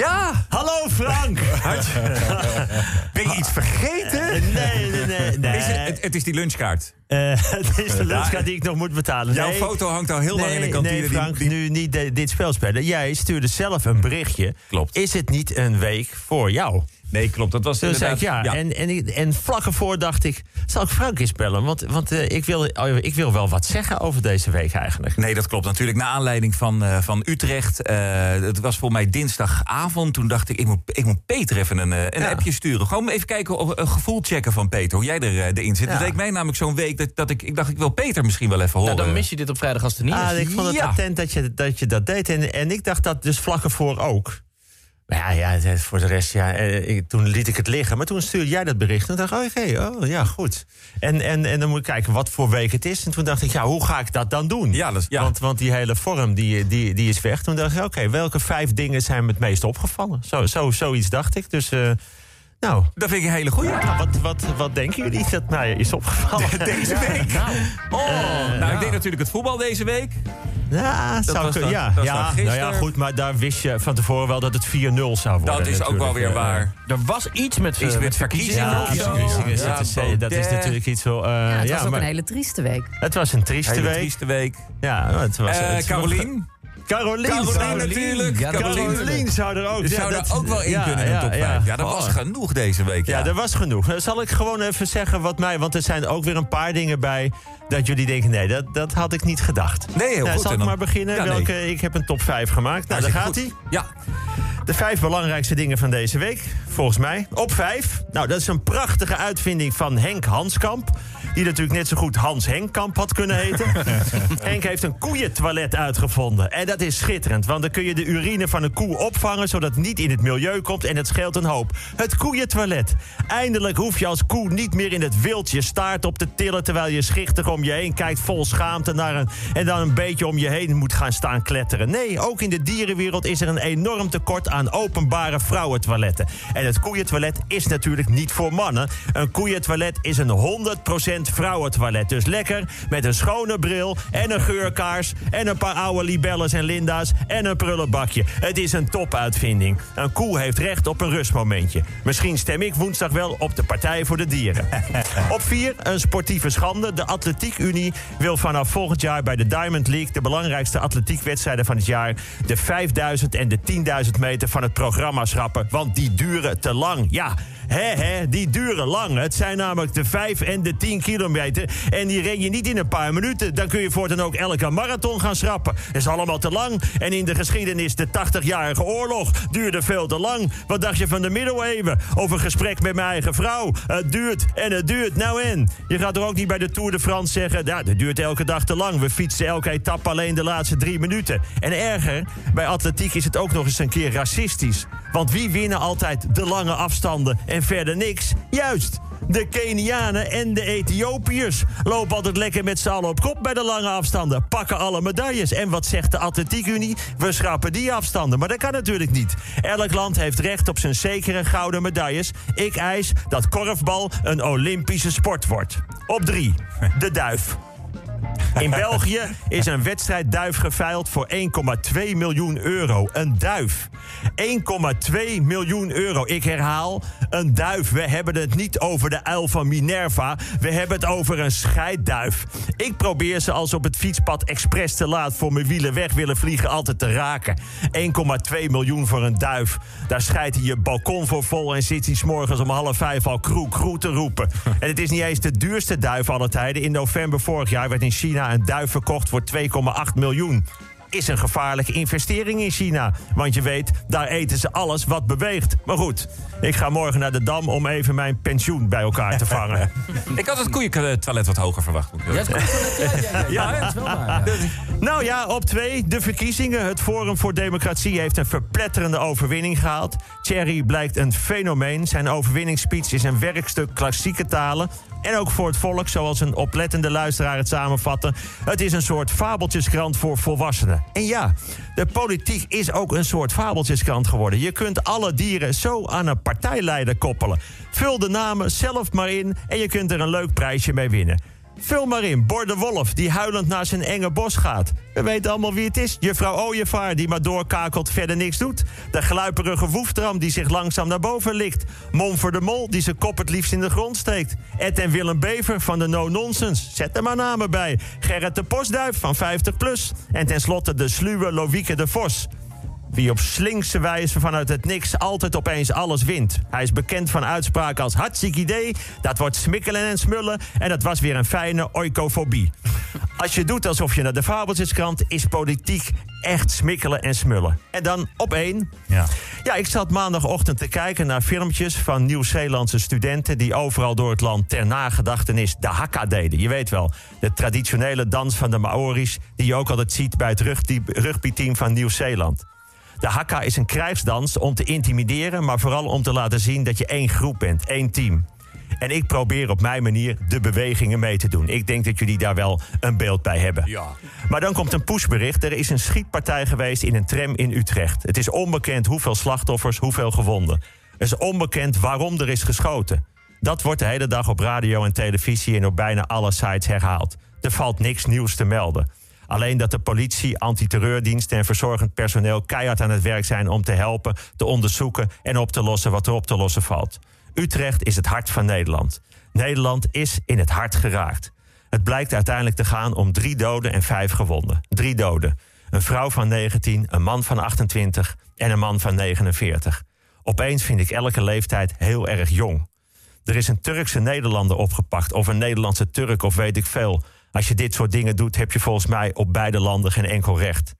Ja! Hallo Frank! Ben je iets vergeten? Nee, nee, nee. nee. Is het, het, het is die lunchkaart. Eh, het is de lunchkaart die ik nog moet betalen. Jouw Nee. foto hangt al heel lang in de kantine. Nee, Die- Frank, die- nu niet de- dit spel spelen. Jij stuurde zelf een berichtje. Klopt. Is het niet een week voor jou? Nee, klopt. Dat was Toen zei ik inderdaad- ja. En, en, en vlak ervoor dacht ik, zal ik Frank eens bellen? Want, want eh, ik, wil, oh, ik wil wel wat zeggen over deze week eigenlijk. Nee, dat klopt natuurlijk. Na aanleiding van, eh, van Utrecht. eh, het was voor mij dinsdagavond. Toen dacht ik, ik moet, ik moet Peter even een, eh, een Ja. appje sturen. Gewoon even kijken, of, een gevoel checken van Peter. Hoe jij er, erin zit. Ja. Het leek mij namelijk zo'n week dat, dat ik, ik dacht, ik wil Peter misschien wel even horen. Nou, dan mis je dit op vrijdag als het niet Ah, is. ik vond het Ja. attent dat je, dat je dat deed. En, en ik dacht dat dus vlak ervoor ook. Maar ja, ja voor de rest, ja, eh, ik- toen liet ik het liggen. Maar toen stuurde jij dat bericht. En dacht ik, oh, oh, ja, goed. En, en, en dan moet ik kijken wat voor week het is. En toen dacht ik, ja, hoe ga ik dat dan doen? Ja, dat is- ja. Want, want die hele vorm, die, die, die is weg. Toen dacht ik, oké, welke vijf dingen zijn me het meest opgevallen? Zo, zo, zoiets dacht ik. Dus, eh, nou, Dat vind ik een hele goeie. nou, wat, wat, wat denken jullie dat mij is opgevallen? Deze week. Oh, nou, ik deed natuurlijk het voetbal deze week. Ja, zou was kunnen, ja. dat ja, nou ja, goed, maar daar wist je van tevoren wel dat het 4-0 zou worden. Dat is ook wel weer Eh, waar. Er was iets met, Iets eh, met verkiezingen Ja, verkiezingen Ja, dat is natuurlijk iets zo. eh, Ja, het ja, was ook maar een hele trieste week. het was een trieste Hele week. trieste week. Ja, het was, Eh Carolien. Carolien, natuurlijk. Dat Carolien. Carolien zou er ook zou dat- er ook wel in ja, kunnen in de top 5. ja. Ja, dat was genoeg deze week. Ja, Ja, er was genoeg. Eh, Zal ik gewoon even zeggen wat mij... Want er zijn ook weer een paar dingen bij... dat jullie denken, nee, dat, dat had ik niet gedacht. Nee, heel Nou, goed. Zal ik dan- maar beginnen? Ja, nee. Welke, ik heb een top 5 gemaakt. Nou, daar gaat hij. Ja, De vijf belangrijkste dingen van deze week, volgens mij. Op vijf. Nou, dat is een prachtige uitvinding van Henk Hanskamp. Die natuurlijk net zo goed Hans Henkkamp had kunnen heten. Henk heeft een koeientoilet uitgevonden. En dat is schitterend, want dan kun je de urine van een koe opvangen... zodat het niet in het milieu komt en het scheelt een hoop. Het koeientoilet. Eindelijk hoef je als koe niet meer in het wild je staart op te tillen... terwijl je schichtig om je heen kijkt vol schaamte naar een... en dan een beetje om je heen moet gaan staan kletteren. Nee, ook in de dierenwereld is er een enorm tekort aan openbare vrouwentoiletten. En het koeientoilet is natuurlijk niet voor mannen. Een koeientoilet is een 100% vrouwentoilet. Dus lekker met een schone bril en een geurkaars... en een paar oude libelles en linda's en een prullenbakje. Het is een topuitvinding. Een koe heeft recht op een rustmomentje. Misschien stem ik woensdag wel op de Partij voor de Dieren. op vier, een sportieve schande. De Atletiek Unie wil vanaf volgend jaar bij de Diamond League... de belangrijkste atletiekwedstrijden van het jaar... de 5000 en de 10.000 meter van het programma schrappen. Want die duren te lang. Ja, hè hè, die duren lang. Het zijn namelijk de 5 en de 10 kilometer. En die ren je niet in een paar minuten. Dan kun je voortaan ook elke marathon gaan schrappen. Dat is allemaal te lang. En in de geschiedenis, de 80-jarige oorlog duurde veel te lang. Wat dacht je van de middeleeuwen? Of een gesprek met mijn eigen vrouw. Het duurt en het duurt. Nou en? Je gaat er ook niet bij de Tour de France zeggen... Ja, dat duurt elke dag te lang. We fietsen elke etappe alleen de laatste drie minuten. En erger, bij atletiek is het ook nog eens een keer. Want wie winnen altijd de lange afstanden en verder niks? Juist, de Kenianen en de Ethiopiërs lopen altijd lekker met z'n allen op kop bij de lange afstanden. Pakken alle medailles. En wat zegt de Atletiekunie? We schrappen die afstanden. Maar dat kan natuurlijk niet. Elk land heeft recht op zijn zekere gouden medailles. Ik eis dat korfbal een Olympische sport wordt. Op drie, de duif. In België is een wedstrijd duif geveild voor 1,2 miljoen euro. Een duif. 1,2 miljoen euro. Ik herhaal, een duif. We hebben het niet over de uil van Minerva. We hebben het over een scheidduif. Ik probeer ze als op het fietspad expres te laat voor mijn wielen weg willen vliegen altijd te raken. 1,2 miljoen voor een duif. Daar scheidt hij je balkon voor vol en zit hij 's morgens om half vijf al kroe, kroe te roepen. En het is niet eens de duurste duif aller tijden. In november vorig jaar werd in China een duif verkocht voor 2,8 miljoen. Is een gevaarlijke investering in China. Want je weet, daar eten ze alles wat beweegt. Maar goed, ik ga morgen naar de Dam om even mijn pensioen bij elkaar te vangen. ik had het koeientoilet wat hoger verwacht. moet ik Ja, het ja, ja, ja, Ja, dat is wel waar. ja. Nou ja, op twee, de verkiezingen. Het Forum voor Democratie heeft een verpletterende overwinning gehaald. Thierry blijkt een fenomeen. Zijn overwinningsspeech is een werkstuk klassieke talen. En ook voor het volk, zoals een oplettende luisteraar het samenvatte. Het is een soort fabeltjeskrant voor volwassenen. En ja, de politiek is ook een soort fabeltjeskrant geworden. Je kunt alle dieren zo aan een partijleider koppelen. Vul de namen zelf maar in en je kunt er een leuk prijsje mee winnen. Vul maar in, Bor de Wolf, die huilend naar zijn enge bos gaat. We weten allemaal wie het is. Juffrouw Ooievaar, die maar doorkakelt, verder niks doet. De gluiperige woeftram, die zich langzaam naar boven likt. Mom voor de Mol, die zijn kop het liefst in de grond steekt. Ed en Willem Bever van de No Nonsense. Zet er maar namen bij. Gerrit de Postduif van 50 plus. En tenslotte de sluwe Lovieke de Vos. Wie op slinkse wijze vanuit het niks altijd opeens alles wint. Hij is bekend van uitspraken als hartstikke idee, dat wordt smikkelen en smullen en dat was weer een fijne oikofobie. Als je doet alsof je naar de Fabeltjeskrant, is politiek echt smikkelen en smullen. En dan op één. Ja. Ja, ik zat maandagochtend te kijken naar filmpjes van Nieuw-Zeelandse studenten die overal door het land ter nagedachtenis de hakka deden. Je weet wel, de traditionele dans van de Maori's die je ook altijd ziet bij het rugby- rugbyteam van Nieuw-Zeeland. De hakka is een krijgsdans om te intimideren, maar vooral om te laten zien dat je één groep bent, één team. En ik probeer op mijn manier de bewegingen mee te doen. Ik denk dat jullie daar wel een beeld bij hebben. Ja. Maar dan komt een pushbericht. Er is een schietpartij geweest in een tram in Utrecht. Het is onbekend hoeveel slachtoffers, hoeveel gewonden. Het is onbekend waarom er is geschoten. Dat wordt de hele dag op radio en televisie en op bijna alle sites herhaald. Er valt niks nieuws te melden. Alleen dat de politie, antiterreurdiensten en verzorgend personeel keihard aan het werk zijn om te helpen, te onderzoeken en op te lossen wat er op te lossen valt. Utrecht is het hart van Nederland. Nederland is in het hart geraakt. Het blijkt uiteindelijk te gaan om drie doden en vijf gewonden. Drie doden. Een vrouw van 19, een man van 28 en een man van 49. Opeens vind ik elke leeftijd heel erg jong. Er is een Turkse Nederlander opgepakt, of een Nederlandse Turk, of weet ik veel. Als je dit soort dingen doet, heb je volgens mij op beide landen geen enkel recht.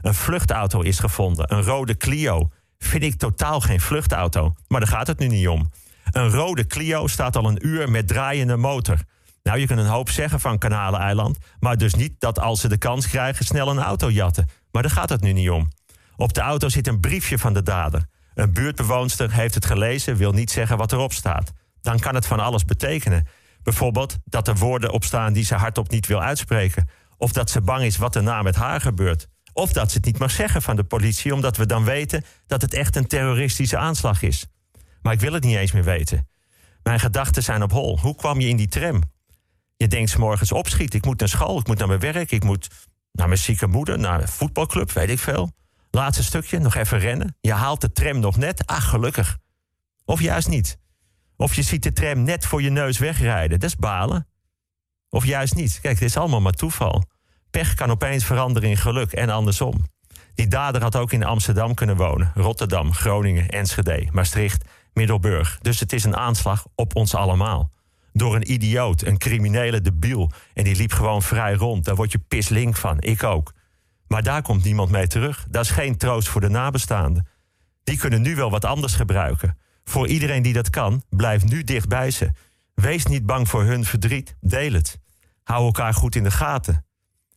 Een vluchtauto is gevonden, een rode Clio. Vind ik totaal geen vluchtauto, maar daar gaat het nu niet om. Een rode Clio staat al een uur met draaiende motor. Nou, je kunt een hoop zeggen van Kanaleneiland, maar dus niet dat als ze de kans krijgen snel een auto jatten. Maar daar gaat het nu niet om. Op de auto zit een briefje van de dader. Een buurtbewoonster heeft het gelezen, wil niet zeggen wat erop staat. Dan kan het van alles betekenen. Bijvoorbeeld dat er woorden op staan die ze hardop niet wil uitspreken. Of dat ze bang is wat er na met haar gebeurt. Of dat ze het niet mag zeggen van de politie, omdat we dan weten dat het echt een terroristische aanslag is. Maar ik wil het niet eens meer weten. Mijn gedachten zijn op hol. Hoe kwam je in die tram? Je denkt 's morgens opschieten. Ik moet naar school, ik moet naar mijn werk, ik moet naar mijn zieke moeder, naar een voetbalclub, weet ik veel. Laatste stukje, nog even rennen. Je haalt de tram nog net. Ach, gelukkig. Of juist niet. Of je ziet de tram net voor je neus wegrijden. Dat is balen. Of juist niet. Kijk, dit is allemaal maar toeval. Pech kan opeens veranderen in geluk en andersom. Die dader had ook in Amsterdam kunnen wonen. Rotterdam, Groningen, Enschede, Maastricht, Middelburg. Dus het is een aanslag op ons allemaal. Door een idioot, een criminele debiel. En die liep gewoon vrij rond. Daar word je pislink van. Ik ook. Maar daar komt niemand mee terug. Dat is geen troost voor de nabestaanden. Die kunnen nu wel wat anders gebruiken. Voor iedereen die dat kan, blijf nu dicht bij ze. Wees niet bang voor hun verdriet. Deel het. Hou elkaar goed in de gaten.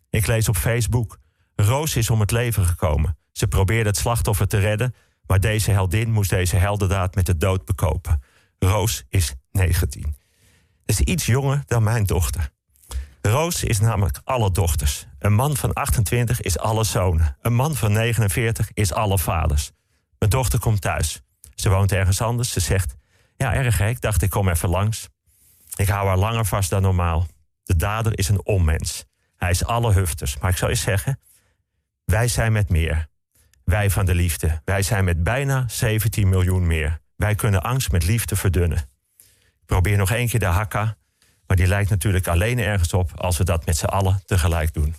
Ik lees op Facebook. Roos is om het leven gekomen. Ze probeerde het slachtoffer te redden, maar deze heldin moest deze heldendaad met de dood bekopen. Roos is 19. Is iets jonger dan mijn dochter. Roos is namelijk alle dochters. Een man van 28 is alle zonen. Een man van 49 is alle vaders. Mijn dochter komt thuis. Ze woont ergens anders. Ze zegt: Ja, erg hè, ik dacht ik kom even langs. Ik hou haar langer vast dan normaal. De dader is een onmens. Hij is alle hufters. Maar ik zou je zeggen: wij zijn met meer. Wij van de liefde. Wij zijn met bijna 17 miljoen meer. Wij kunnen angst met liefde verdunnen. Ik probeer nog één keer de hakka. Maar die lijkt natuurlijk alleen ergens op als we dat met z'n allen tegelijk doen.